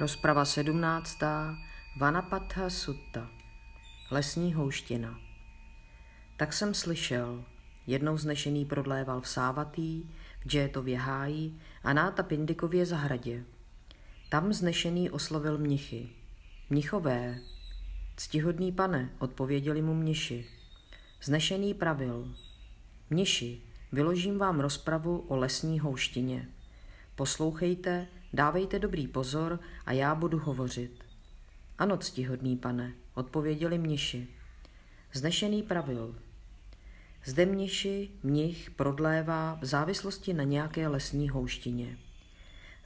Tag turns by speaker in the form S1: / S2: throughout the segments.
S1: Rozprava sedmnáctá. Vanapatha Sutta. Lesní houština. Tak jsem slyšel. Jednou znešený prodléval v Sávatý, kde je to a náta Pindikově zahradě. Tam znešený oslovil mnichy. Mnichové, ctihodný pane, odpověděli mu mniši. Znešený pravil. Mniši, vyložím vám rozpravu o lesní houštině. Poslouchejte, dávejte dobrý pozor a já budu hovořit. Ano, ctihodný pane, odpověděli mniši. Znešený pravil. Zde mniši mnich prodlévá v závislosti na nějaké lesní houštině.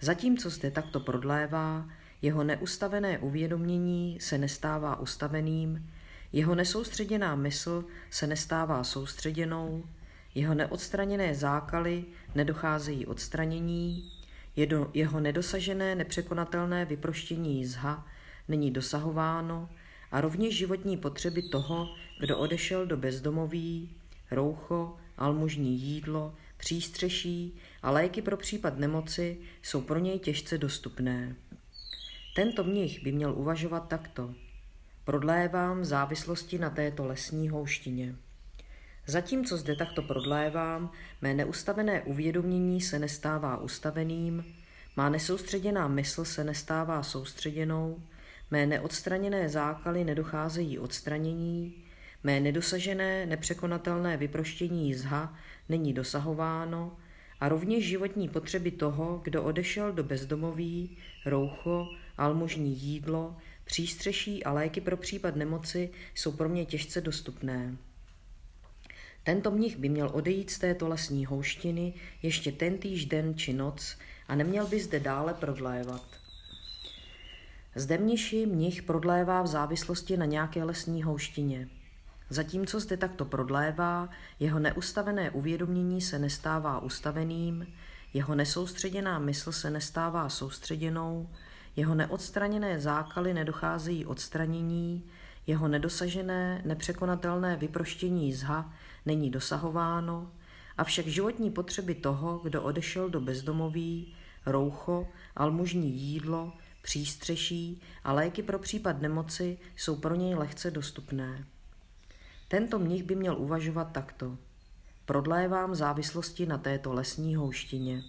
S1: Zatímco zde takto prodlévá, jeho neustavené uvědomění se nestává ustaveným, jeho nesoustředěná mysl se nestává soustředěnou, jeho neodstraněné zákaly nedocházejí odstranění, jeho nedosažené nepřekonatelné vyproštění jizha není dosahováno a rovněž životní potřeby toho, kdo odešel do bezdomoví, roucho, almužní jídlo, přístřeší a léky pro případ nemoci jsou pro něj těžce dostupné. Tento mnich by měl uvažovat takto. Prodlévám závislosti na této lesní houštině. Zatímco zde takto prodlévám, mé neustavené uvědomění se nestává ustaveným, má nesoustředěná mysl se nestává soustředěnou, mé neodstraněné zákaly nedocházejí odstranění, mé nedosažené, nepřekonatelné vyproštění zha není dosahováno a rovněž životní potřeby toho, kdo odešel do bezdomoví, roucho, almužní jídlo, přístřeší a léky pro případ nemoci jsou pro mě těžce dostupné. Tento mnich by měl odejít z této lesní houštiny ještě tentýž den či noc a neměl by zde dále prodlévat. Zde mniši mnich prodlévá v závislosti na nějaké lesní houštině. Zatímco zde takto prodlévá, jeho neustavené uvědomění se nestává ustaveným, jeho nesoustředěná mysl se nestává soustředěnou, jeho neodstraněné zákaly nedocházejí odstranění, jeho nedosažené, nepřekonatelné vyproštění zha není dosahováno, avšak životní potřeby toho, kdo odešel do bezdomoví, roucho, almužní jídlo, přístřeší a léky pro případ nemoci jsou pro něj lehce dostupné. Tento mnich by měl uvažovat takto. Prodlévám závislosti na této lesní houštině.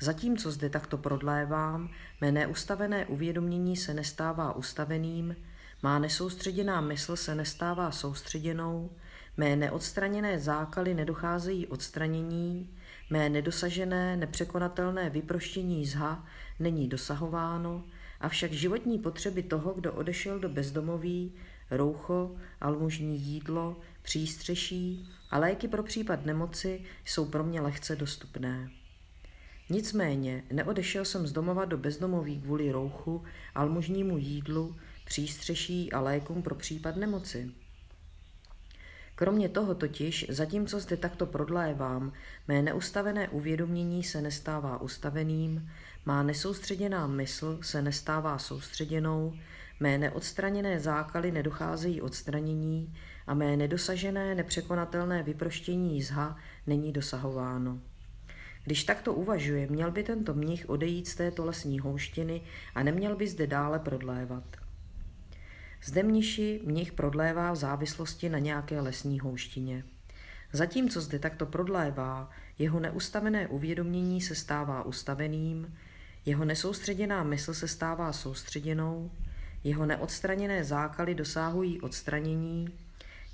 S1: Zatímco zde takto prodlévám, mé neustavené uvědomění se nestává ustaveným, má nesoustředěná mysl se nestává soustředěnou, mé neodstraněné zákaly nedocházejí odstranění, mé nedosažené, nepřekonatelné vyproštění zha není dosahováno, avšak životní potřeby toho, kdo odešel do bezdomoví, roucho, almužní jídlo, přístřeší a léky pro případ nemoci jsou pro mě lehce dostupné. Nicméně neodešel jsem z domova do bezdomoví kvůli rouchu, almužnímu jídlu, přístřeší a lékům pro případ nemoci. Kromě toho totiž, zatímco zde takto prodlévám, mé neustavené uvědomění se nestává ustaveným, má nesoustředěná mysl se nestává soustředěnou, mé neodstraněné zákaly nedocházejí odstranění a mé nedosažené nepřekonatelné vyproštění zha není dosahováno. Když takto uvažuje, měl by tento mnich odejít z této lesní houštiny a neměl by zde dále prodlévat. Zde mniši mnich prodlévá v závislosti na nějaké lesní houštině. Zatímco zde takto prodlévá, jeho neustavené uvědomění se stává ustaveným, jeho nesoustředěná mysl se stává soustředěnou, jeho neodstraněné zákaly dosáhují odstranění,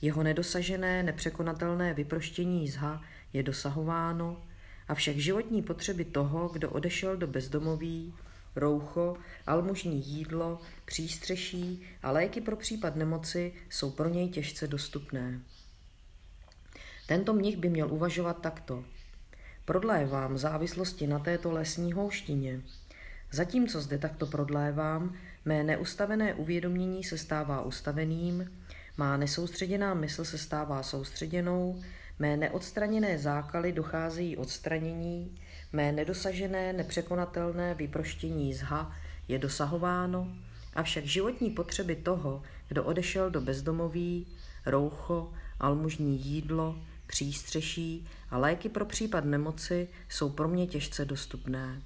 S1: jeho nedosažené, nepřekonatelné vyproštění zha je dosahováno, avšak životní potřeby toho, kdo odešel do bezdomoví, roucho, almužní jídlo, přístřeší a léky pro případ nemoci jsou pro něj těžce dostupné. Tento mnich by měl uvažovat takto. Prodlévám závislosti na této lesní houštině. Zatímco zde takto prodlévám, mé neustavené uvědomění se stává ustaveným, má nesoustředěná mysl se stává soustředěnou, mé neodstraněné zákaly docházejí odstranění, Mé nedosažené, nepřekonatelné vyproštění zha je dosahováno, avšak životní potřeby toho, kdo odešel do bezdomoví, roucho, almužní jídlo, přístřeší a léky pro případ nemoci jsou pro mě těžce dostupné.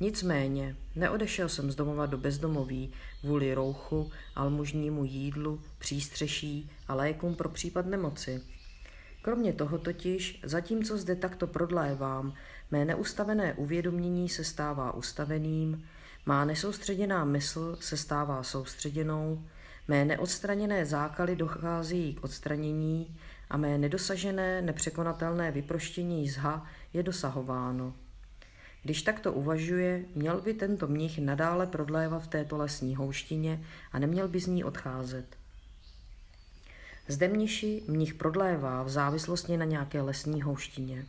S1: Nicméně, neodešel jsem z domova do bezdomoví kvůli rouchu, almužnímu jídlu, přístřeší a lékům pro případ nemoci. Kromě toho totiž, zatímco zde takto prodlévám, mé neustavené uvědomění se stává ustaveným, má nesoustředěná mysl se stává soustředěnou, mé neodstraněné zákaly docházejí k odstranění a mé nedosažené, nepřekonatelné vyproštění zha je dosahováno. Když takto uvažuje, měl by tento mnich nadále prodlévat v této lesní houštině a neměl by z ní odcházet. Zde mniši mnich prodlévá v závislosti na nějaké lesní houštině.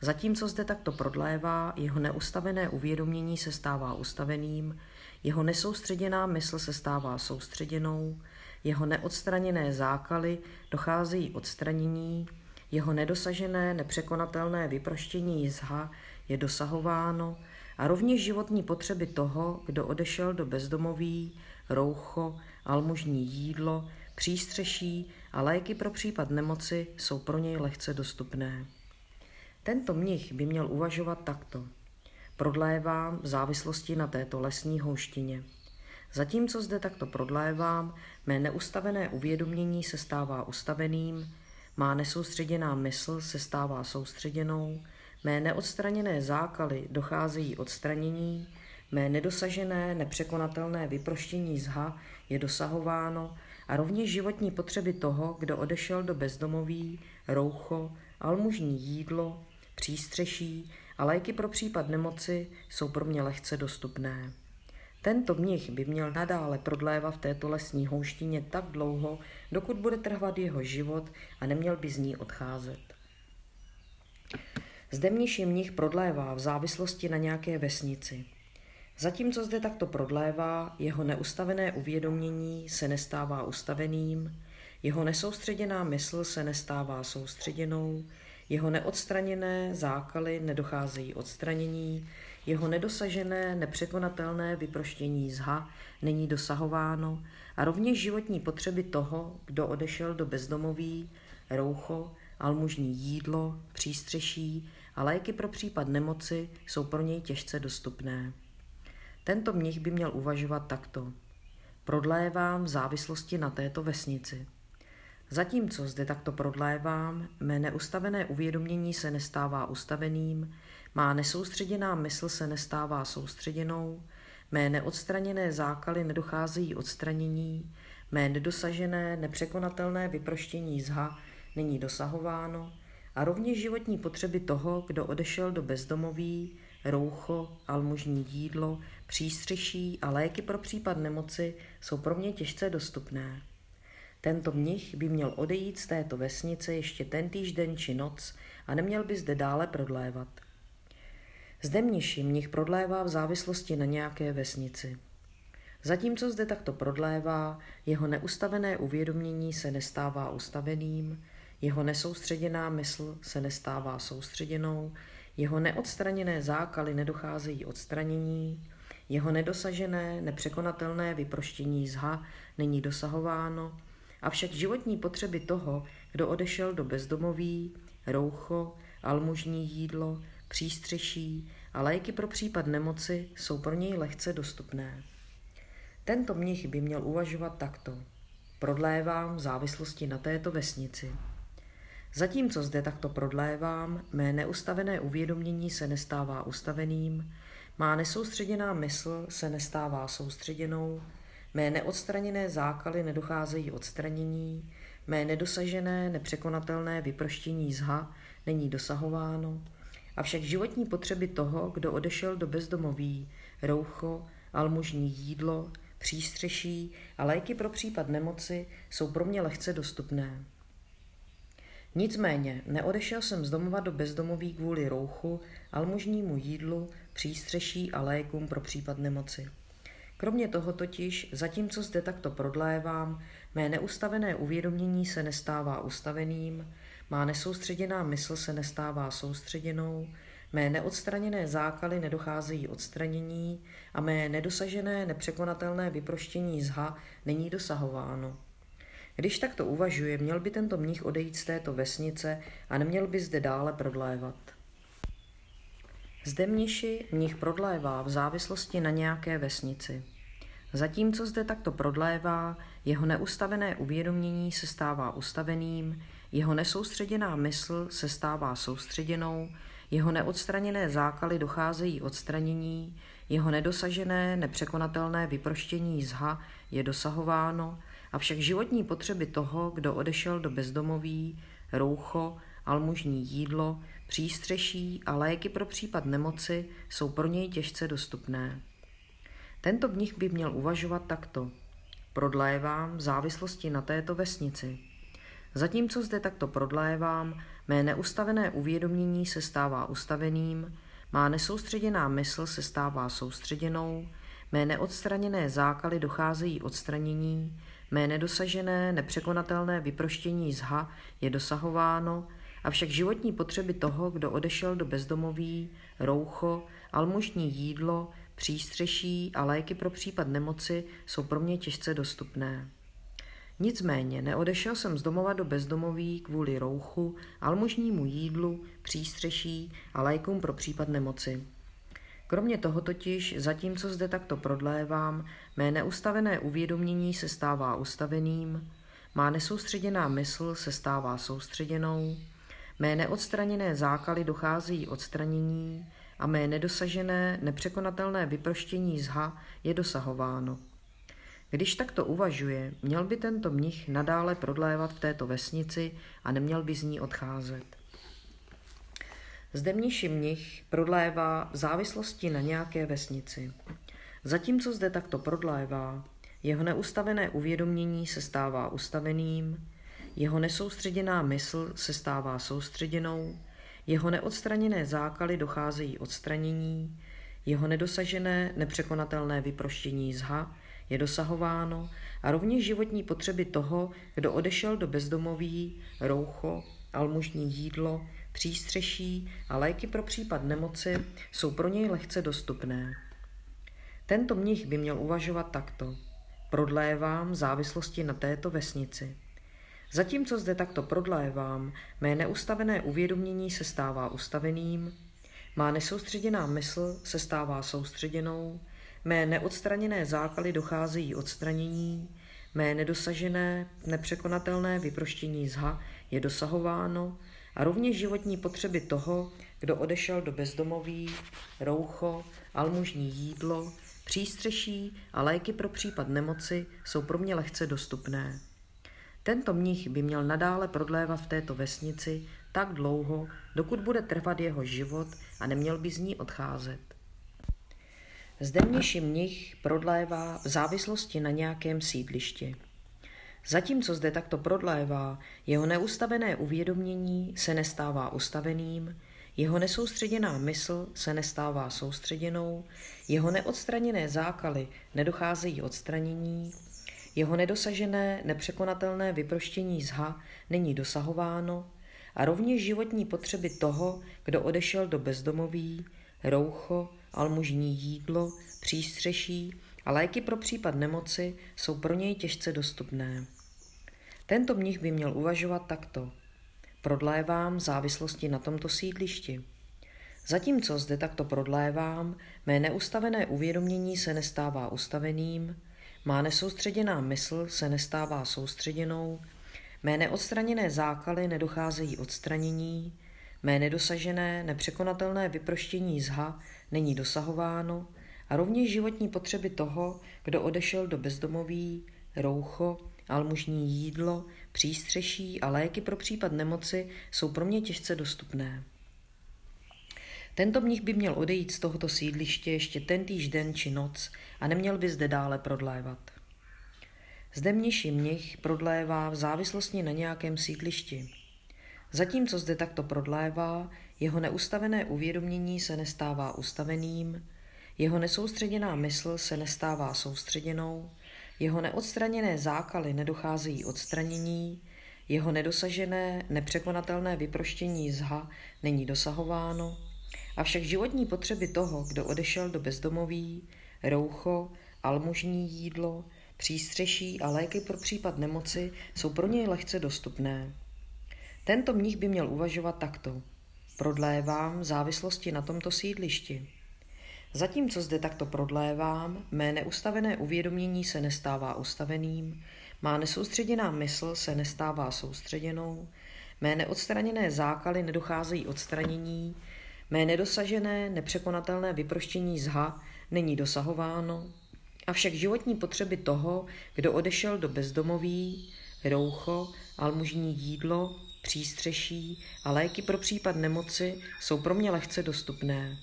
S1: Zatímco zde takto prodlévá, jeho neustavené uvědomění se stává ustaveným, jeho nesoustředěná mysl se stává soustředěnou, jeho neodstraněné zákaly docházejí odstranění, jeho nedosažené, nepřekonatelné vyproštění zha je dosahováno a rovněž životní potřeby toho, kdo odešel do bezdomoví, roucho, almužní jídlo, přístřeší a léky pro případ nemoci jsou pro něj lehce dostupné. Tento mnich by měl uvažovat takto. Prodlévám v závislosti na této lesní houštině. Zatímco zde takto prodlévám, mé neustavené uvědomění se stává ustaveným, má nesoustředěná mysl se stává soustředěnou, mé neodstraněné zákaly docházejí odstranění, mé nedosažené, nepřekonatelné vyproštění zha je dosahováno a rovněž životní potřeby toho, kdo odešel do bezdomoví, roucho, almužní jídlo, přístřeší a léky pro případ nemoci jsou pro mě lehce dostupné. Tento mnich by měl nadále prodlévat v této lesní houštině tak dlouho, dokud bude trvat jeho život a neměl by z ní odcházet. Zde mniši mnich prodlévá v závislosti na nějaké vesnici. Zatímco zde takto prodlévá, jeho neustavené uvědomění se nestává ustaveným, jeho nesoustředěná mysl se nestává soustředěnou, jeho neodstraněné zákaly nedocházejí odstranění, jeho nedosažené, nepřekonatelné vyproštění zha není dosahováno a rovněž životní potřeby toho, kdo odešel do bezdomoví, roucho, almužní jídlo, přístřeší a léky pro případ nemoci jsou pro něj těžce dostupné. Tento mnich by měl uvažovat takto. Prodlévám v závislosti na této vesnici. Zatímco zde takto prodlévám, mé neustavené uvědomění se nestává ustaveným, má nesoustředěná mysl se nestává soustředěnou, mé neodstraněné zákaly nedocházejí odstranění, mé nedosažené, nepřekonatelné vyproštění zha není dosahováno a rovněž životní potřeby toho, kdo odešel do bezdomoví, roucho, almužní jídlo, přístřeší a léky pro případ nemoci jsou pro mě těžce dostupné. Tento mnich by měl odejít z této vesnice ještě tentýž den či noc a neměl by zde dále prodlévat. Zde mniši mnich prodlévá v závislosti na nějaké vesnici. Zatímco zde takto prodlévá, jeho neustavené uvědomění se nestává ustaveným, jeho nesoustředěná mysl se nestává soustředěnou, jeho neodstraněné zákaly nedocházejí odstranění, jeho nedosažené, nepřekonatelné vyproštění zha není dosahováno, avšak životní potřeby toho, kdo odešel do bezdomoví, roucho, almužní jídlo, přístřeší a léky pro případ nemoci jsou pro něj lehce dostupné. Tento mnich by měl uvažovat takto. Prodlévám v závislosti na této vesnici. Zatímco zde takto prodlévám, mé neustavené uvědomění se nestává ustaveným, má nesoustředěná mysl se nestává soustředěnou, mé neodstraněné zákaly nedocházejí odstranění, mé nedosažené, nepřekonatelné vyproštění zha není dosahováno, avšak životní potřeby toho, kdo odešel do bezdomoví, roucho, almužní jídlo, přístřeší a léky pro případ nemoci jsou pro mě lehce dostupné. Nicméně neodešel jsem z domova do bezdomoví kvůli rouchu, almužnímu jídlu, přístřeší a lékům pro případ nemoci. Kromě toho totiž, zatímco zde takto prodlévám, mé neustavené uvědomění se nestává ustaveným, má nesoustředěná mysl se nestává soustředěnou, mé neodstraněné zákaly nedocházejí odstranění a mé nedosažené, nepřekonatelné vyproštění zha není dosahováno. Když takto uvažuje, měl by tento mnich odejít z této vesnice a neměl by zde dále prodlévat. Zde mniši mnich prodlévá v závislosti na nějaké vesnici. Zatímco zde takto prodlévá, jeho neustavené uvědomění se stává ustaveným, jeho nesoustředěná mysl se stává soustředěnou, jeho neodstraněné zákaly docházejí odstranění, jeho nedosažené, nepřekonatelné vyproštění zha je dosahováno, avšak životní potřeby toho, kdo odešel do bezdomoví, roucho, almužní jídlo, přístřeší a léky pro případ nemoci jsou pro něj těžce dostupné. Tento mnich by měl uvažovat takto. Prodlévám v závislosti na této vesnici. Zatímco zde takto prodlévám, mé neustavené uvědomění se stává ustaveným, má nesoustředěná mysl se stává soustředěnou, mé neodstraněné zákaly docházejí odstranění, mé nedosažené, nepřekonatelné vyproštění zha je dosahováno, avšak životní potřeby toho, kdo odešel do bezdomoví, roucho, almužní jídlo, přístřeší a léky pro případ nemoci jsou pro mě těžce dostupné. Nicméně neodešel jsem z domova do bezdomoví kvůli rouchu, almužnímu jídlu, přístřeší a lékům pro případ nemoci. Kromě toho totiž, zatímco zde takto prodlévám, mé neustavené uvědomění se stává ustaveným, má nesoustředěná mysl se stává soustředěnou, mé neodstraněné zákaly docházejí odstranění a mé nedosažené, nepřekonatelné vyproštění zha je dosahováno. Když takto uvažuje, měl by tento mnich nadále prodlévat v této vesnici a neměl by z ní odcházet. Zde mniši mnich prodlévá v závislosti na nějaké vesnici. Zatímco zde takto prodlévá, jeho neustavené uvědomění se stává ustaveným, jeho nesoustředěná mysl se stává soustředěnou, jeho neodstraněné zákaly docházejí odstranění, jeho nedosažené, nepřekonatelné vyproštění zha je dosahováno a rovněž životní potřeby toho, kdo odešel do bezdomoví, roucho, almužní jídlo, přístřeší a léky pro případ nemoci jsou pro něj lehce dostupné. Tento mnich by měl uvažovat takto. Prodlévám závislosti na této vesnici. Zatímco zde takto prodlévám, mé neustavené uvědomění se stává ustaveným, má nesoustředěná mysl se stává soustředěnou, mé neodstraněné zákaly docházejí odstranění, mé nedosažené, nepřekonatelné vyproštění zha je dosahováno a rovněž životní potřeby toho, kdo odešel do bezdomoví, roucho, almužní jídlo, přístřeší a léky pro případ nemoci jsou pro mě lehce dostupné. Tento mnich by měl nadále prodlévat v této vesnici tak dlouho, dokud bude trvat jeho život a neměl by z ní odcházet. Zde mniši mnich prodlévá v závislosti na nějakém sídlišti. Zatímco zde takto prodlévá, jeho neustavené uvědomění se nestává ustaveným, jeho nesoustředěná mysl se nestává soustředěnou, jeho neodstraněné zákaly nedocházejí odstranění, jeho nedosažené, nepřekonatelné vyproštění zha není dosahováno a rovněž životní potřeby toho, kdo odešel do bezdomoví, roucho, almužní jídlo, přístřeší a léky pro případ nemoci jsou pro něj těžce dostupné. Tento mnich by měl uvažovat takto. Prodlévám závislosti na tomto sídlišti. Zatímco zde takto prodlévám, mé neustavené uvědomění se nestává ustaveným, má nesoustředěná mysl se nestává soustředěnou, mé neodstraněné zákaly nedocházejí odstranění, mé nedosažené, nepřekonatelné vyproštění zha není dosahováno a rovněž životní potřeby toho, kdo odešel do bezdomoví, roucho, almužní jídlo, přístřeší a léky pro případ nemoci jsou pro mě těžce dostupné. Tento mnich by měl odejít z tohoto sídliště ještě tentýž den či noc a neměl by zde dále prodlévat. Zde mniši mnich prodlévá v závislosti na nějakém sídlišti. Zatímco zde takto prodlévá, jeho neustavené uvědomění se nestává ustaveným, jeho nesoustředěná mysl se nestává soustředěnou, jeho neodstraněné zákaly nedocházejí odstranění, jeho nedosažené, nepřekonatelné vyproštění zha není dosahováno, avšak životní potřeby toho, kdo odešel do bezdomoví, roucho, almužní jídlo, přístřeší a léky pro případ nemoci jsou pro něj lehce dostupné. Tento mnich by měl uvažovat takto. prodlévám závislosti na tomto sídlišti. Zatímco zde takto prodlévám, mé neustavené uvědomění se nestává ustaveným, má nesoustředěná mysl se nestává soustředěnou, mé neodstraněné zákaly nedocházejí odstranění, mé nedosažené, nepřekonatelné vyproštění zha není dosahováno, avšak životní potřeby toho, kdo odešel do bezdomoví, roucho, almužní jídlo, přístřeší a léky pro případ nemoci jsou pro mě lehce dostupné.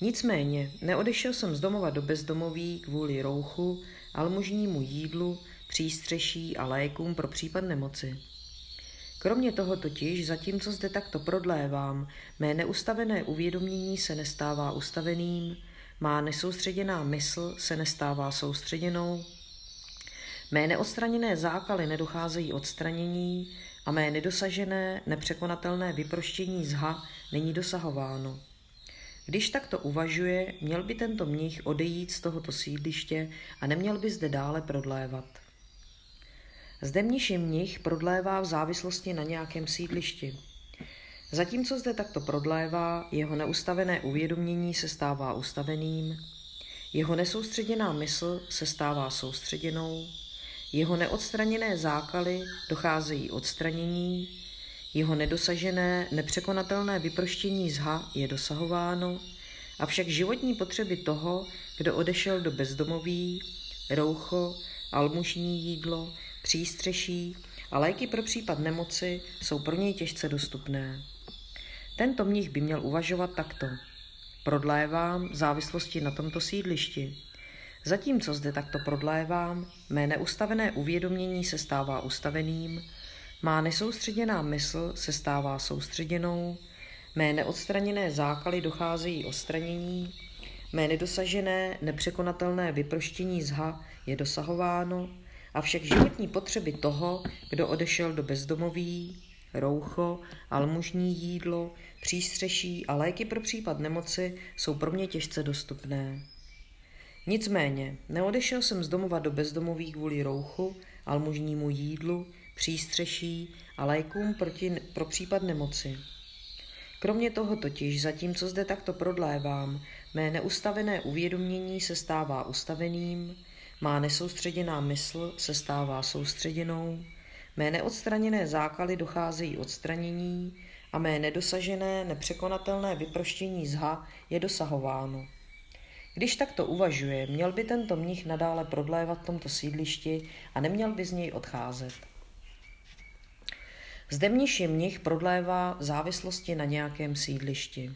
S1: Nicméně neodešel jsem z domova do bezdomoví kvůli rouchu, almužnímu jídlu, přístřeší a lékům pro případ nemoci. Kromě toho totiž, zatímco zde takto prodlévám, mé neustavené uvědomění se nestává ustaveným, má nesoustředěná mysl se nestává soustředěnou, mé neodstraněné zákaly nedocházejí odstranění a mé nedosažené, nepřekonatelné vyproštění zha není dosahováno. Když takto uvažuje, měl by tento mnich odejít z tohoto sídliště a neměl by zde dále prodlévat. Zde mniši mnich prodlévá v závislosti na nějakém sídlišti. Zatímco zde takto prodlévá, jeho neustavené uvědomění se stává ustaveným, jeho nesoustředěná mysl se stává soustředěnou, jeho neodstraněné zákaly docházejí odstranění, jeho nedosažené, nepřekonatelné vyproštění zha je dosahováno, avšak životní potřeby toho, kdo odešel do bezdomoví, roucho, almužní jídlo, přístřeší a léky pro případ nemoci jsou pro něj těžce dostupné. Tento mnich by měl uvažovat takto. Prodlévám v závislosti na tomto sídlišti. Zatímco zde takto prodlévám, mé neustavené uvědomění se stává ustaveným, má nesoustředěná mysl se stává soustředěnou, mé neodstraněné zákaly docházejí odstranění, mé nedosažené, nepřekonatelné vyproštění zha je dosahováno, avšak životní potřeby toho, kdo odešel do bezdomoví, roucho, almužní jídlo, přístřeší a léky pro případ nemoci jsou pro mě těžce dostupné. Nicméně, neodešel jsem z domova do bezdomoví kvůli rouchu, almužnímu jídlu, přístřeší a lékům proti, pro případ nemoci. Kromě toho totiž, zatímco zde takto prodlévám, mé neustavené uvědomění se stává ustaveným, má nesoustředěná mysl se stává soustředěnou, mé neodstraněné zákaly docházejí odstranění a mé nedosažené, nepřekonatelné vyproštění zha je dosahováno. Když takto uvažuje, měl by tento mnich nadále prodlévat v tomto sídlišti a neměl by z něj odcházet. Zde mniši mnich prodlévá závislosti na nějakém sídlišti.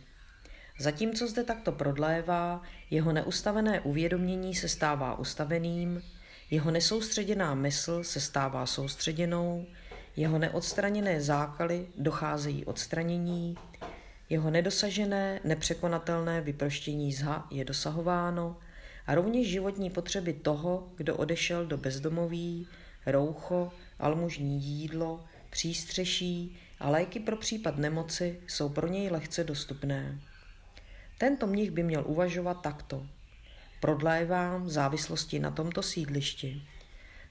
S1: Zatímco zde takto prodlévá, jeho neustavené uvědomění se stává ustaveným, jeho nesoustředěná mysl se stává soustředěnou, jeho neodstraněné zákaly docházejí odstranění, jeho nedosažené, nepřekonatelné vyproštění zha je dosahováno a rovněž životní potřeby toho, kdo odešel do bezdomoví, roucho, almužní jídlo, přístřeší a léky pro případ nemoci jsou pro něj lehce dostupné. Tento mnich by měl uvažovat takto. Prodlévám v závislosti na tomto sídlišti.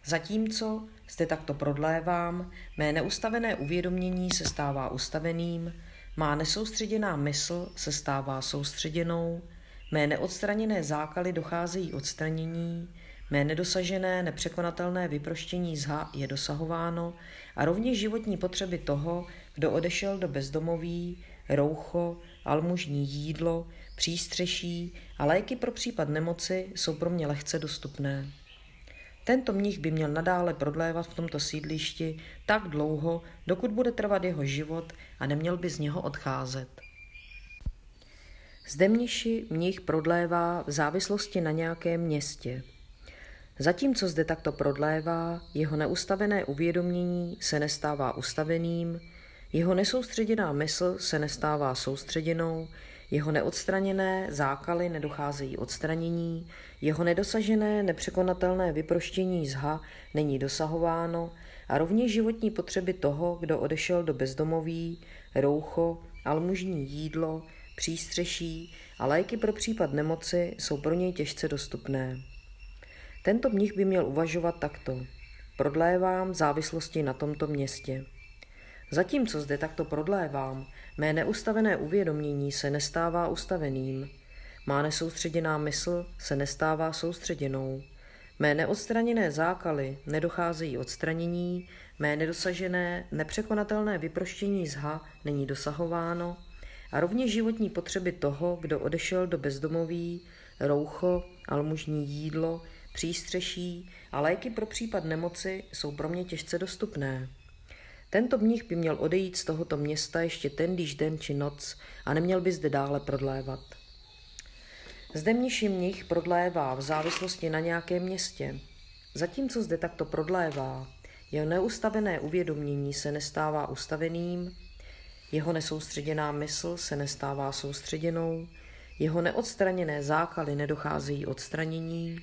S1: Zatímco zde takto prodlévám, mé neustavené uvědomění se stává ustaveným, má nesoustředěná mysl se stává soustředěnou, mé neodstraněné zákaly docházejí odstranění, mé nedosažené, nepřekonatelné vyproštění zha je dosahováno a rovněž životní potřeby toho, kdo odešel do bezdomoví, roucho, almužní jídlo, přístřeší a léky pro případ nemoci jsou pro mě lehce dostupné. Tento mnich by měl nadále prodlévat v tomto sídlišti tak dlouho, dokud bude trvat jeho život a neměl by z něho odcházet. Zde mniši mnich prodlévá v závislosti na nějakém městě. Zatímco zde takto prodlévá, jeho neustavené uvědomění se nestává ustaveným, jeho nesoustředěná mysl se nestává soustředěnou, jeho neodstraněné zákaly nedocházejí odstranění, jeho nedosažené nepřekonatelné vyproštění zha není dosahováno a rovněž životní potřeby toho, kdo odešel do bezdomoví, roucho, almužní jídlo, přístřeší a léky pro případ nemoci jsou pro něj těžce dostupné. Tento mnich by měl uvažovat takto. Prodlévám závislosti na tomto městě. Zatímco zde takto prodlévám, mé neustavené uvědomění se nestává ustaveným. Má nesoustředěná mysl se nestává soustředěnou. Mé neodstraněné zákaly nedocházejí odstranění, mé nedosažené, nepřekonatelné vyproštění zha není dosahováno a rovněž životní potřeby toho, kdo odešel do bezdomoví, roucho, almužní jídlo, přístřeší a léky pro případ nemoci jsou pro mě těžce dostupné. Tento mních by měl odejít z tohoto města ještě tendýž den či noc a neměl by zde dále prodlévat. Zde mniši mnich prodlévá v závislosti na nějakém městě. Zatímco zde takto prodlévá, jeho neustavené uvědomění se nestává ustaveným, jeho nesoustředěná mysl se nestává soustředěnou, jeho neodstraněné zákaly nedocházejí odstranění,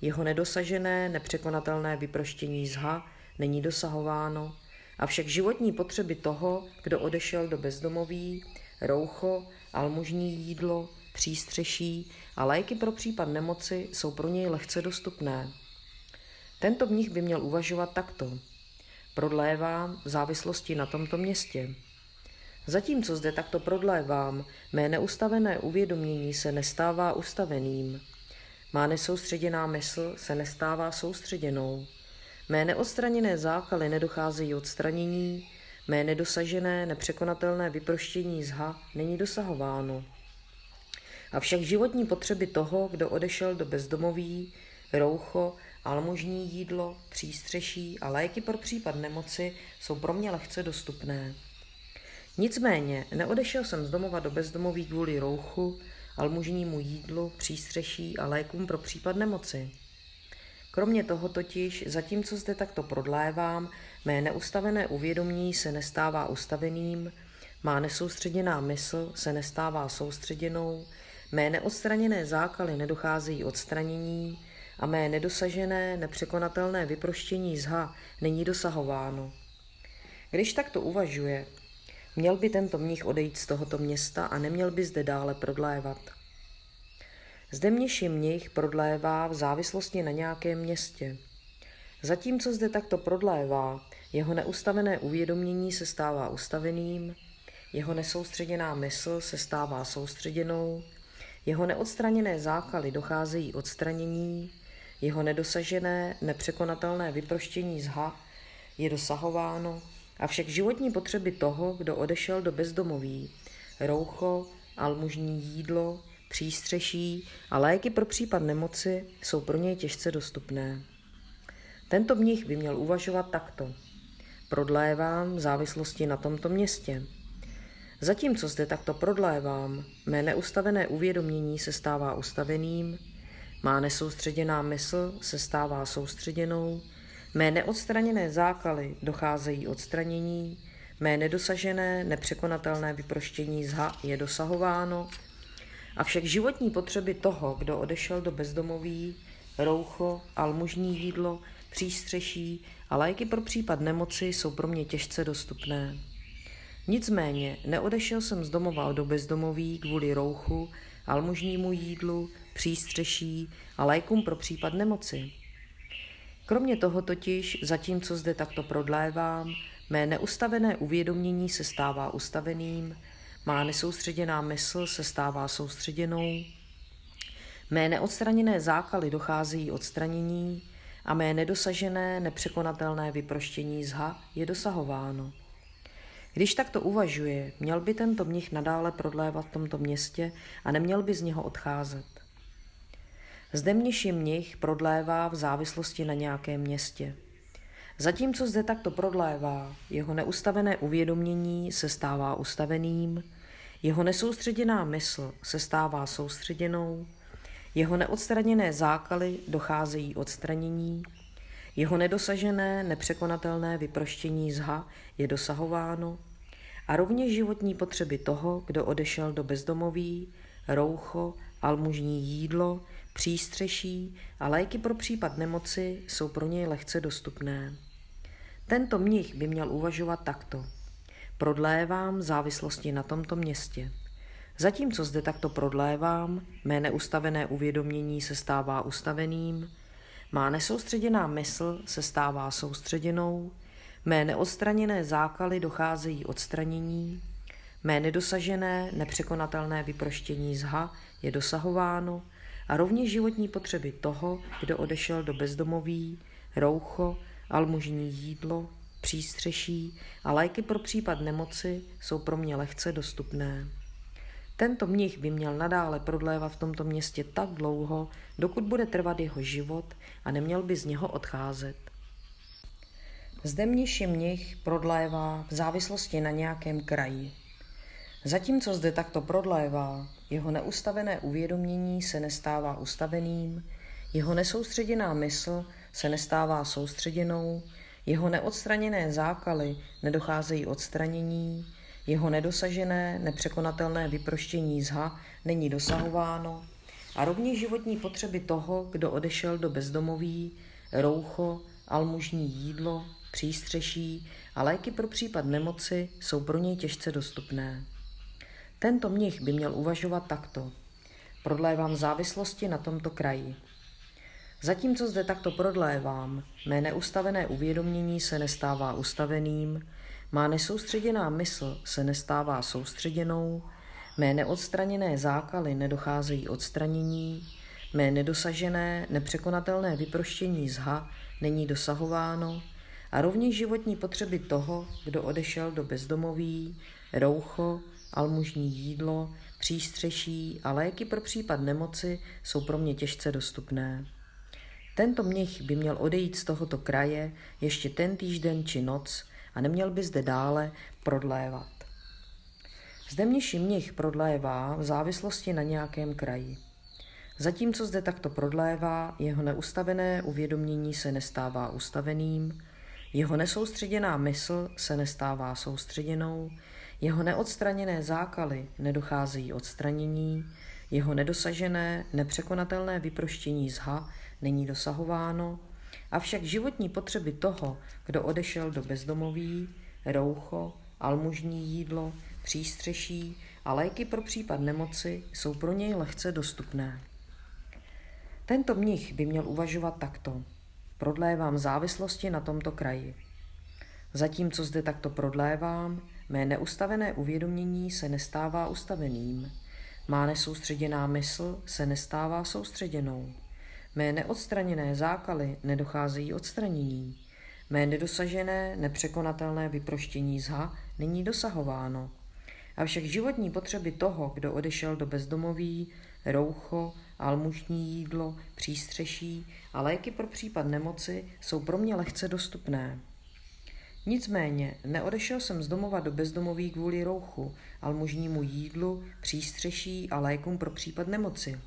S1: jeho nedosažené, nepřekonatelné vyproštění zha není dosahováno, avšak životní potřeby toho, kdo odešel do bezdomoví, roucho, almužní jídlo, přístřeší a léky pro případ nemoci jsou pro něj lehce dostupné. Tento mnich by měl uvažovat takto. Prodlévám v závislosti na tomto městě. Zatímco zde takto prodlévám, mé neustavené uvědomění se nestává ustaveným. Má nesoustředěná mysl se nestává soustředěnou. Mé neodstraněné zákaly nedocházejí odstranění, mé nedosažené, nepřekonatelné vyproštění zha není dosahováno. Avšak životní potřeby toho, kdo odešel do bezdomoví, roucho, almužní jídlo, přístřeší a léky pro případ nemoci jsou pro mě lehce dostupné. Nicméně neodešel jsem z domova do bezdomoví kvůli rouchu, almužnímu jídlu, přístřeší a lékům pro případ nemoci. Kromě toho totiž, zatímco zde takto prodlévám, mé neustavené uvědomí se nestává ustaveným, má nesoustředěná mysl se nestává soustředěnou, mé neodstraněné zákaly nedocházejí odstranění a mé nedosažené, nepřekonatelné vyproštění zha není dosahováno. Když takto uvažuje, měl by tento mnich odejít z tohoto města a neměl by zde dále prodlévat. Zde mniši mnich prodlévá v závislosti na nějakém městě. Zatímco zde takto prodlévá, jeho neustavené uvědomění se stává ustaveným, jeho nesoustředěná mysl se stává soustředěnou, jeho neodstraněné zákaly docházejí odstranění, jeho nedosažené, nepřekonatelné vyproštění zha je dosahováno, avšak životní potřeby toho, kdo odešel do bezdomoví, roucho, almužní jídlo, přístřeší a léky pro případ nemoci jsou pro něj těžce dostupné. Tento mnich by měl uvažovat takto. Prodlévám v závislosti na tomto městě. Zatímco zde takto prodlévám, mé neustavené uvědomění se stává ustaveným, má nesoustředěná mysl se stává soustředěnou, mé neodstraněné zákaly docházejí odstranění, mé nedosažené, nepřekonatelné vyproštění zha je dosahováno, avšak životní potřeby toho, kdo odešel do bezdomoví, roucho, almužní jídlo, přístřeší a léky pro případ nemoci jsou pro mě těžce dostupné. Nicméně neodešel jsem z domova do bezdomoví kvůli rouchu, almužnímu jídlu, přístřeší a lékům pro případ nemoci. Kromě toho totiž, zatímco zde takto prodlévám, mé neustavené uvědomění se stává ustaveným, má nesoustředěná mysl se stává soustředěnou, mé neodstraněné zákaly docházejí odstranění a mé nedosažené, nepřekonatelné vyproštění zha je dosahováno. Když takto uvažuje, měl by tento mnich nadále prodlévat v tomto městě a neměl by z něho odcházet. Zde mniši mnich prodlévá v závislosti na nějakém městě. Zatímco zde takto prodlévá, jeho neustavené uvědomění se stává ustaveným, jeho nesoustředěná mysl se stává soustředěnou, jeho neodstraněné zákaly docházejí odstranění, jeho nedosažené, nepřekonatelné vyproštění zha je dosahováno a rovněž životní potřeby toho, kdo odešel do bezdomoví, roucho, almužní jídlo, přístřeší a léky pro případ nemoci jsou pro něj lehce dostupné. Tento mnich by měl uvažovat takto. Prodlévám závislosti na tomto městě. Zatímco zde takto prodlévám, mé neustavené uvědomění se stává ustaveným, má nesoustředěná mysl se stává soustředěnou, Mé neodstraněné zákaly docházejí odstranění, mé nedosažené, nepřekonatelné vyproštění zha je dosahováno a rovněž životní potřeby toho, kdo odešel do bezdomoví, roucho, almužní jídlo, přístřeší a léky pro případ nemoci jsou pro mě lehce dostupné. Tento mnich by měl nadále prodlévat v tomto městě tak dlouho, dokud bude trvat jeho život a neměl by z něho odcházet. Zde mniši mnich prodlévá v závislosti na nějakém kraji. Zatímco zde takto prodlévá, jeho neustavené uvědomění se nestává ustaveným, jeho nesoustředěná mysl se nestává soustředěnou, jeho neodstraněné zákaly nedocházejí odstranění, jeho nedosažené, nepřekonatelné vyproštění zha není dosahováno a rovněž životní potřeby toho, kdo odešel do bezdomoví, roucho, almužní jídlo, přístřeší a léky pro případ nemoci jsou pro něj těžce dostupné. Tento mnich by měl uvažovat takto. Prodlévám závislosti na tomto kraji. Zatímco zde takto prodlévám, mé neustavené uvědomění se nestává ustaveným, má nesoustředěná mysl se nestává soustředěnou, mé neodstraněné zákaly nedocházejí odstranění, mé nedosažené, nepřekonatelné vyproštění zha není dosahováno a rovněž životní potřeby toho, kdo odešel do bezdomoví, roucho, almužní jídlo, přístřeší a léky pro případ nemoci jsou pro mě těžce dostupné. Tento mnich by měl odejít z tohoto kraje ještě ten týžden či noc a neměl by zde dále prodlévat. Zde mnich prodlévá v závislosti na nějakém kraji. Zatímco zde takto prodlévá, jeho neustavené uvědomění se nestává ustaveným, jeho nesoustředěná mysl se nestává soustředěnou, jeho neodstraněné zákaly nedocházejí odstranění, jeho nedosažené, nepřekonatelné vyproštění zha není dosahováno, avšak životní potřeby toho, kdo odešel do bezdomoví, roucho, almužní jídlo, přístřeší a léky pro případ nemoci jsou pro něj lehce dostupné. Tento mnich by měl uvažovat takto. Prodlévám závislosti na tomto kraji. Zatímco zde takto prodlévám, mé neustavené uvědomění se nestává ustaveným. Má nesoustředěná mysl se nestává soustředěnou. Mé neodstraněné zákaly nedocházejí odstranění. Mé nedosažené, nepřekonatelné vyproštění zha není dosahováno. Avšak životní potřeby toho, kdo odešel do bezdomoví, roucho, almužní jídlo, přístřeší a léky pro případ nemoci jsou pro mě lehce dostupné. Nicméně neodešel jsem z domova do bezdomoví kvůli rouchu, almužnímu jídlu, přístřeší a lékům pro případ nemoci.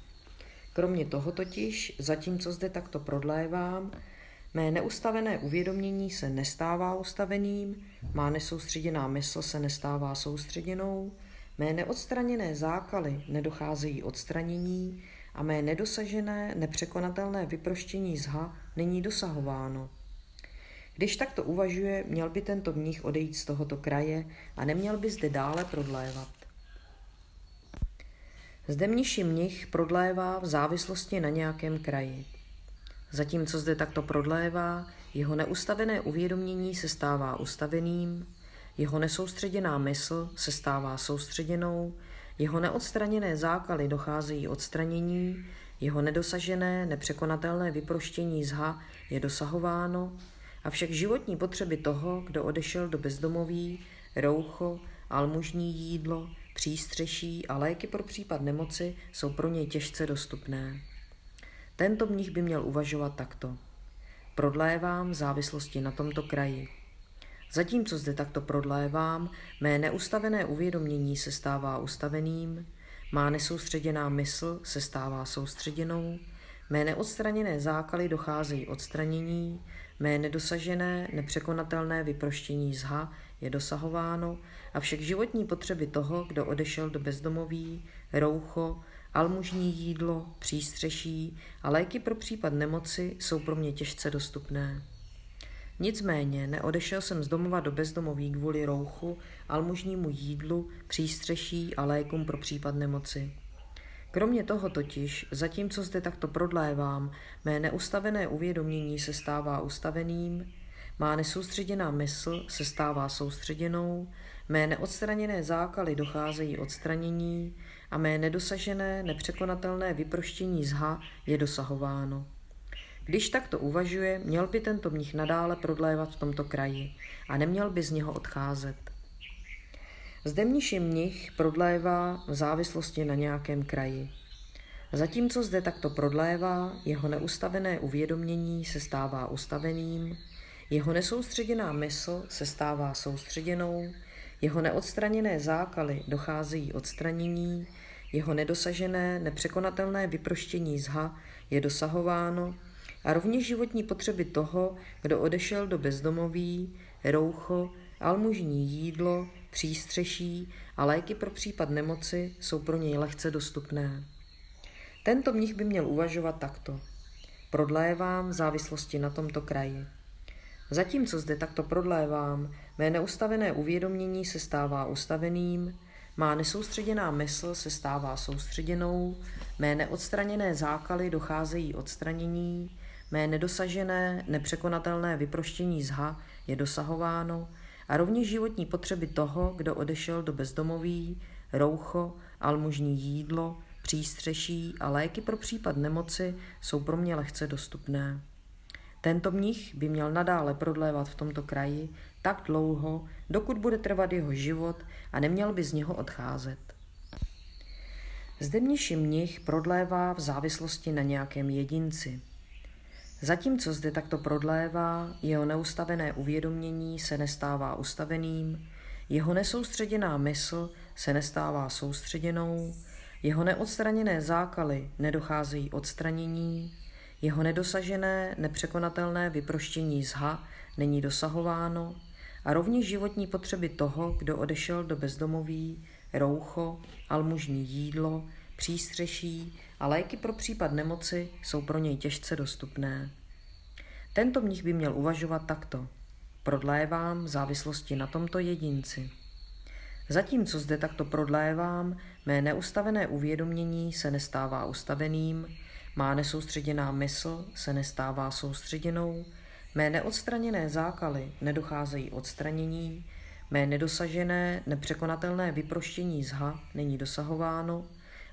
S1: Kromě toho totiž, zatímco zde takto prodlévám, mé neustavené uvědomění se nestává ustaveným, má nesoustředěná mysl se nestává soustředěnou, mé neodstraněné zákaly nedocházejí odstranění a mé nedosažené, nepřekonatelné vyproštění zha není dosahováno. Když takto uvažuje, měl by tento mních odejít z tohoto kraje a neměl by zde dále prodlévat. Zde mniši mnich prodlévá v závislosti na nějakém kraji. Zatímco zde takto prodlévá, jeho neustavené uvědomění se stává ustaveným, jeho nesoustředěná mysl se stává soustředěnou, jeho neodstraněné zákaly docházejí odstranění, jeho nedosažené, nepřekonatelné vyproštění zha je dosahováno, avšak životní potřeby toho, kdo odešel do bezdomoví, roucho, almužní jídlo, přístřeší a léky pro případ nemoci jsou pro něj těžce dostupné. Tento mnich by měl uvažovat takto. Prodlévám v závislosti na tomto kraji. Zatímco zde takto prodlévám, mé neustavené uvědomění se stává ustaveným, má nesoustředěná mysl se stává soustředěnou, mé neodstraněné zákaly docházejí odstranění, mé nedosažené, nepřekonatelné vyproštění zha je dosahováno, avšak životní potřeby toho, kdo odešel do bezdomoví, roucho, almužní jídlo, přístřeší a léky pro případ nemoci jsou pro mě těžce dostupné. Nicméně neodešel jsem z domova do bezdomoví kvůli rouchu, almužnímu jídlu, přístřeší a lékům pro případ nemoci. Kromě toho totiž, zatímco zde takto prodlévám, mé neustavené uvědomění se stává ustaveným, má nesoustředěná mysl se stává soustředěnou, mé neodstraněné zákaly docházejí odstranění a mé nedosažené, nepřekonatelné vyproštění zha je dosahováno. Když takto uvažuje, měl by tento mnich nadále prodlévat v tomto kraji a neměl by z něho odcházet. Zde mniši mnich prodlévá v závislosti na nějakém kraji. Zatímco zde takto prodlévá, jeho neustavené uvědomění se stává ustaveným, jeho nesoustředěná mysl se stává soustředěnou, jeho neodstraněné zákaly docházejí odstranění, jeho nedosažené, nepřekonatelné vyproštění zha je dosahováno a rovněž životní potřeby toho, kdo odešel do bezdomoví, roucho, almužní jídlo, přístřeší a léky pro případ nemoci jsou pro něj lehce dostupné. Tento mnich by měl uvažovat takto. Prodlévám v závislosti na tomto kraji. Zatímco zde takto prodlévám, mé neustavené uvědomění se stává ustaveným, má nesoustředěná mysl se stává soustředěnou, mé neodstraněné zákaly docházejí odstranění, mé nedosažené, nepřekonatelné vyproštění zha je dosahováno a rovněž životní potřeby toho, kdo odešel do bezdomoví, roucho, almužní jídlo, přístřeší a léky pro případ nemoci jsou pro mě lehce dostupné. Tento mnich by měl nadále prodlévat v tomto kraji tak dlouho, dokud bude trvat jeho život a neměl by z něho odcházet. Zde mniši mnich prodlévá v závislosti na nějakém jedinci. Zatímco zde takto prodlévá, jeho neustavené uvědomění se nestává ustaveným, jeho nesoustředěná mysl se nestává soustředěnou, jeho neodstraněné zákaly nedocházejí odstranění, jeho nedosažené, nepřekonatelné vyproštění zha není dosahováno a rovněž životní potřeby toho, kdo odešel do bezdomoví, roucho, almužní jídlo, přístřeší a léky pro případ nemoci jsou pro něj těžce dostupné. Tento mnich by měl uvažovat takto. Prodlévám závislosti na tomto jedinci. Zatímco zde takto prodlévám, mé neustavené uvědomění se nestává ustaveným, má nesoustředěná mysl se nestává soustředěnou, mé neodstraněné zákaly nedocházejí odstranění, mé nedosažené, nepřekonatelné vyproštění zha není dosahováno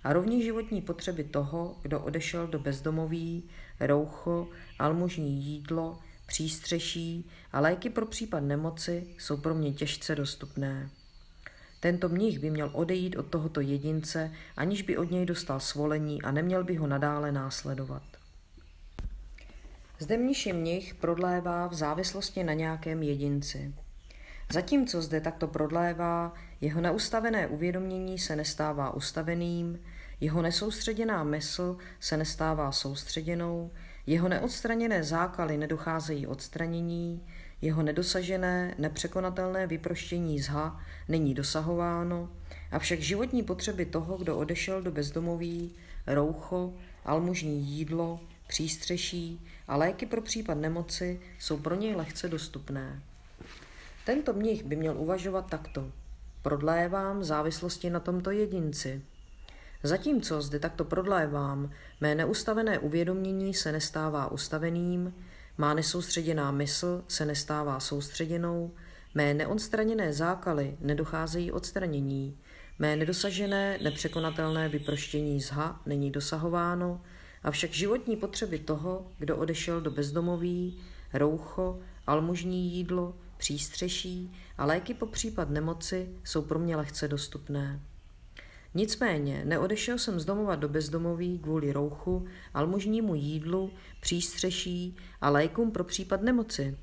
S1: a rovněž životní potřeby toho, kdo odešel do bezdomoví, roucho, almužní jídlo, přístřeší a léky pro případ nemoci jsou pro mě těžce dostupné. Tento mnich by měl odejít od tohoto jedince, aniž by od něj dostal svolení a neměl by ho nadále následovat. Zde mniši mnich prodlévá v závislosti na nějakém jedinci. Zatímco zde takto prodlévá, jeho neustavené uvědomění se nestává ustaveným, jeho nesoustředěná mysl se nestává soustředěnou, jeho neodstraněné zákaly nedocházejí odstranění, jeho nedosažené, nepřekonatelné vyproštění zha není dosahováno, avšak životní potřeby toho, kdo odešel do bezdomoví, roucho, almužní jídlo, přístřeší a léky pro případ nemoci jsou pro něj lehce dostupné. Tento mnich by měl uvažovat takto. Prodlévám závislosti na tomto jedinci. Zatímco zde takto prodlévám, mé neustavené uvědomění se nestává ustaveným, má nesoustředěná mysl se nestává soustředěnou, mé neodstraněné zákaly nedocházejí odstranění, mé nedosažené, nepřekonatelné vyproštění zha není dosahováno, avšak životní potřeby toho, kdo odešel do bezdomoví, roucho, almužní jídlo, přístřeší a léky po případ nemoci jsou pro mě lehce dostupné. Nicméně neodešel jsem z domova do bezdomoví kvůli rouchu, almužnímu jídlu, přístřeší a lékům pro případ nemoci.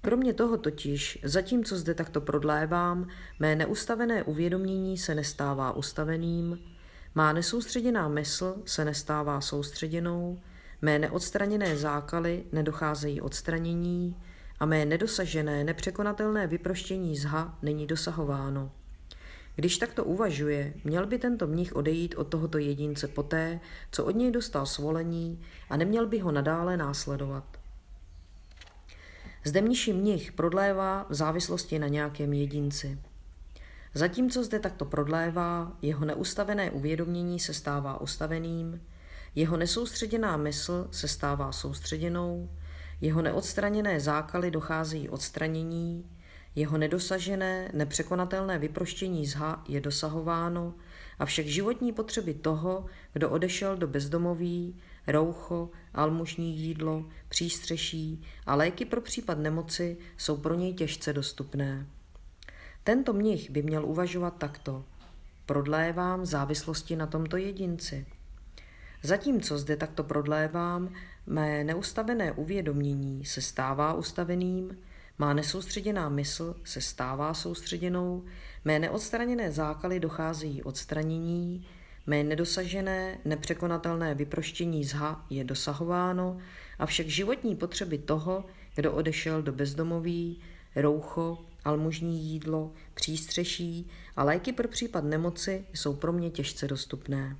S1: Kromě toho totiž, zatímco zde takto prodlévám, mé neustavené uvědomění se nestává ustaveným, má nesoustředěná mysl se nestává soustředěnou, mé neodstraněné zákaly nedocházejí odstranění a mé nedosažené, nepřekonatelné vyproštění zha není dosahováno. Když takto uvažuje, měl by tento mnich odejít od tohoto jedince poté, co od něj dostal svolení a neměl by ho nadále následovat. Zde mniši mnich prodlévá v závislosti na nějakém jedinci. Zatímco zde takto prodlévá, jeho neustavené uvědomění se stává ustaveným, jeho nesoustředěná mysl se stává soustředěnou, jeho neodstraněné zákaly docházejí odstranění, jeho nedosažené, nepřekonatelné vyproštění zha je dosahováno, a však životní potřeby toho, kdo odešel do bezdomoví, roucho, almužní jídlo, přístřeší a léky pro případ nemoci jsou pro něj těžce dostupné. Tento mnich by měl uvažovat takto. Prodlévám závislosti na tomto jedinci. Zatímco zde takto prodlévám, mé neustavené uvědomění se stává ustaveným, má nesoustředěná mysl se stává soustředěnou, mé neodstraněné zákaly docházejí odstranění, mé nedosažené, nepřekonatelné vyproštění zha je dosahováno, avšak životní potřeby toho, kdo odešel do bezdomoví, roucho, almužní jídlo, přístřeší a léky pro případ nemoci jsou pro mě těžce dostupné.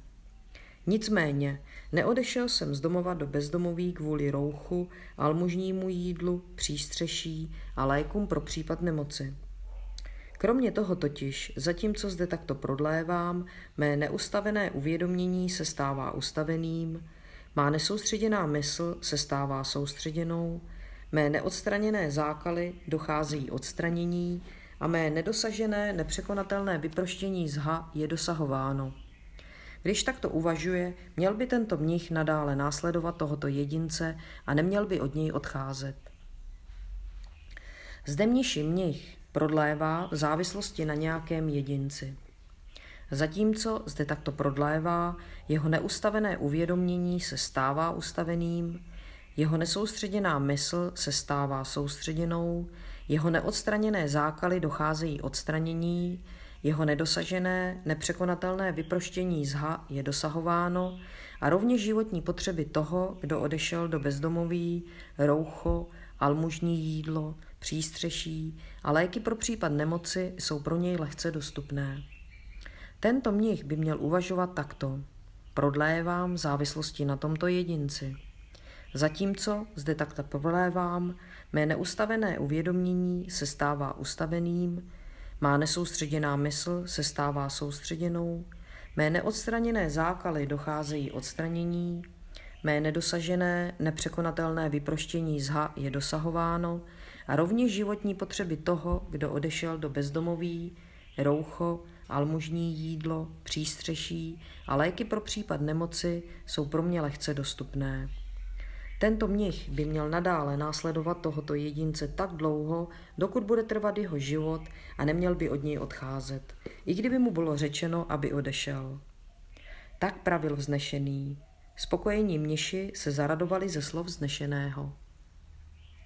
S1: Nicméně neodešel jsem z domova do bezdomoví kvůli rouchu, almužnímu jídlu, přístřeší a lékům pro případ nemoci. Kromě toho totiž, zatímco zde takto prodlévám, mé neustavené uvědomění se stává ustaveným, má nesoustředěná mysl se stává soustředěnou, mé neodstraněné zákaly docházejí odstranění a mé nedosažené, nepřekonatelné vyproštění zha je dosahováno. Když takto uvažuje, měl by tento mnich nadále následovat tohoto jedince a neměl by od něj odcházet. Zde mniši mnich prodlévá v závislosti na nějakém jedinci. Zatímco zde takto prodlévá, jeho neustavené uvědomění se stává ustaveným, jeho nesoustředěná mysl se stává soustředěnou, jeho neodstraněné zákaly docházejí odstranění, jeho nedosažené, nepřekonatelné vyproštění zha je dosahováno a rovněž životní potřeby toho, kdo odešel do bezdomoví, roucho, almužní jídlo, přístřeší a léky pro případ nemoci jsou pro něj lehce dostupné. Tento mnich by měl uvažovat takto. Prodlévám závislosti na tomto jedinci. Zatímco zde takto prodlévám, mé neustavené uvědomění se stává ustaveným, má nesoustředěná mysl se stává soustředěnou, mé neodstraněné zákaly docházejí odstranění, mé nedosažené, nepřekonatelné vyproštění zha je dosahováno. A rovněž životní potřeby toho, kdo odešel do bezdomoví, roucho, almužní jídlo, přístřeší a léky pro případ nemoci jsou pro mě lehce dostupné. Tento mnich by měl nadále následovat tohoto jedince tak dlouho, dokud bude trvat jeho život a neměl by od něj odcházet, i kdyby mu bylo řečeno, aby odešel. Tak pravil vznešený. Spokojení mniši se zaradovali ze slov vznešeného.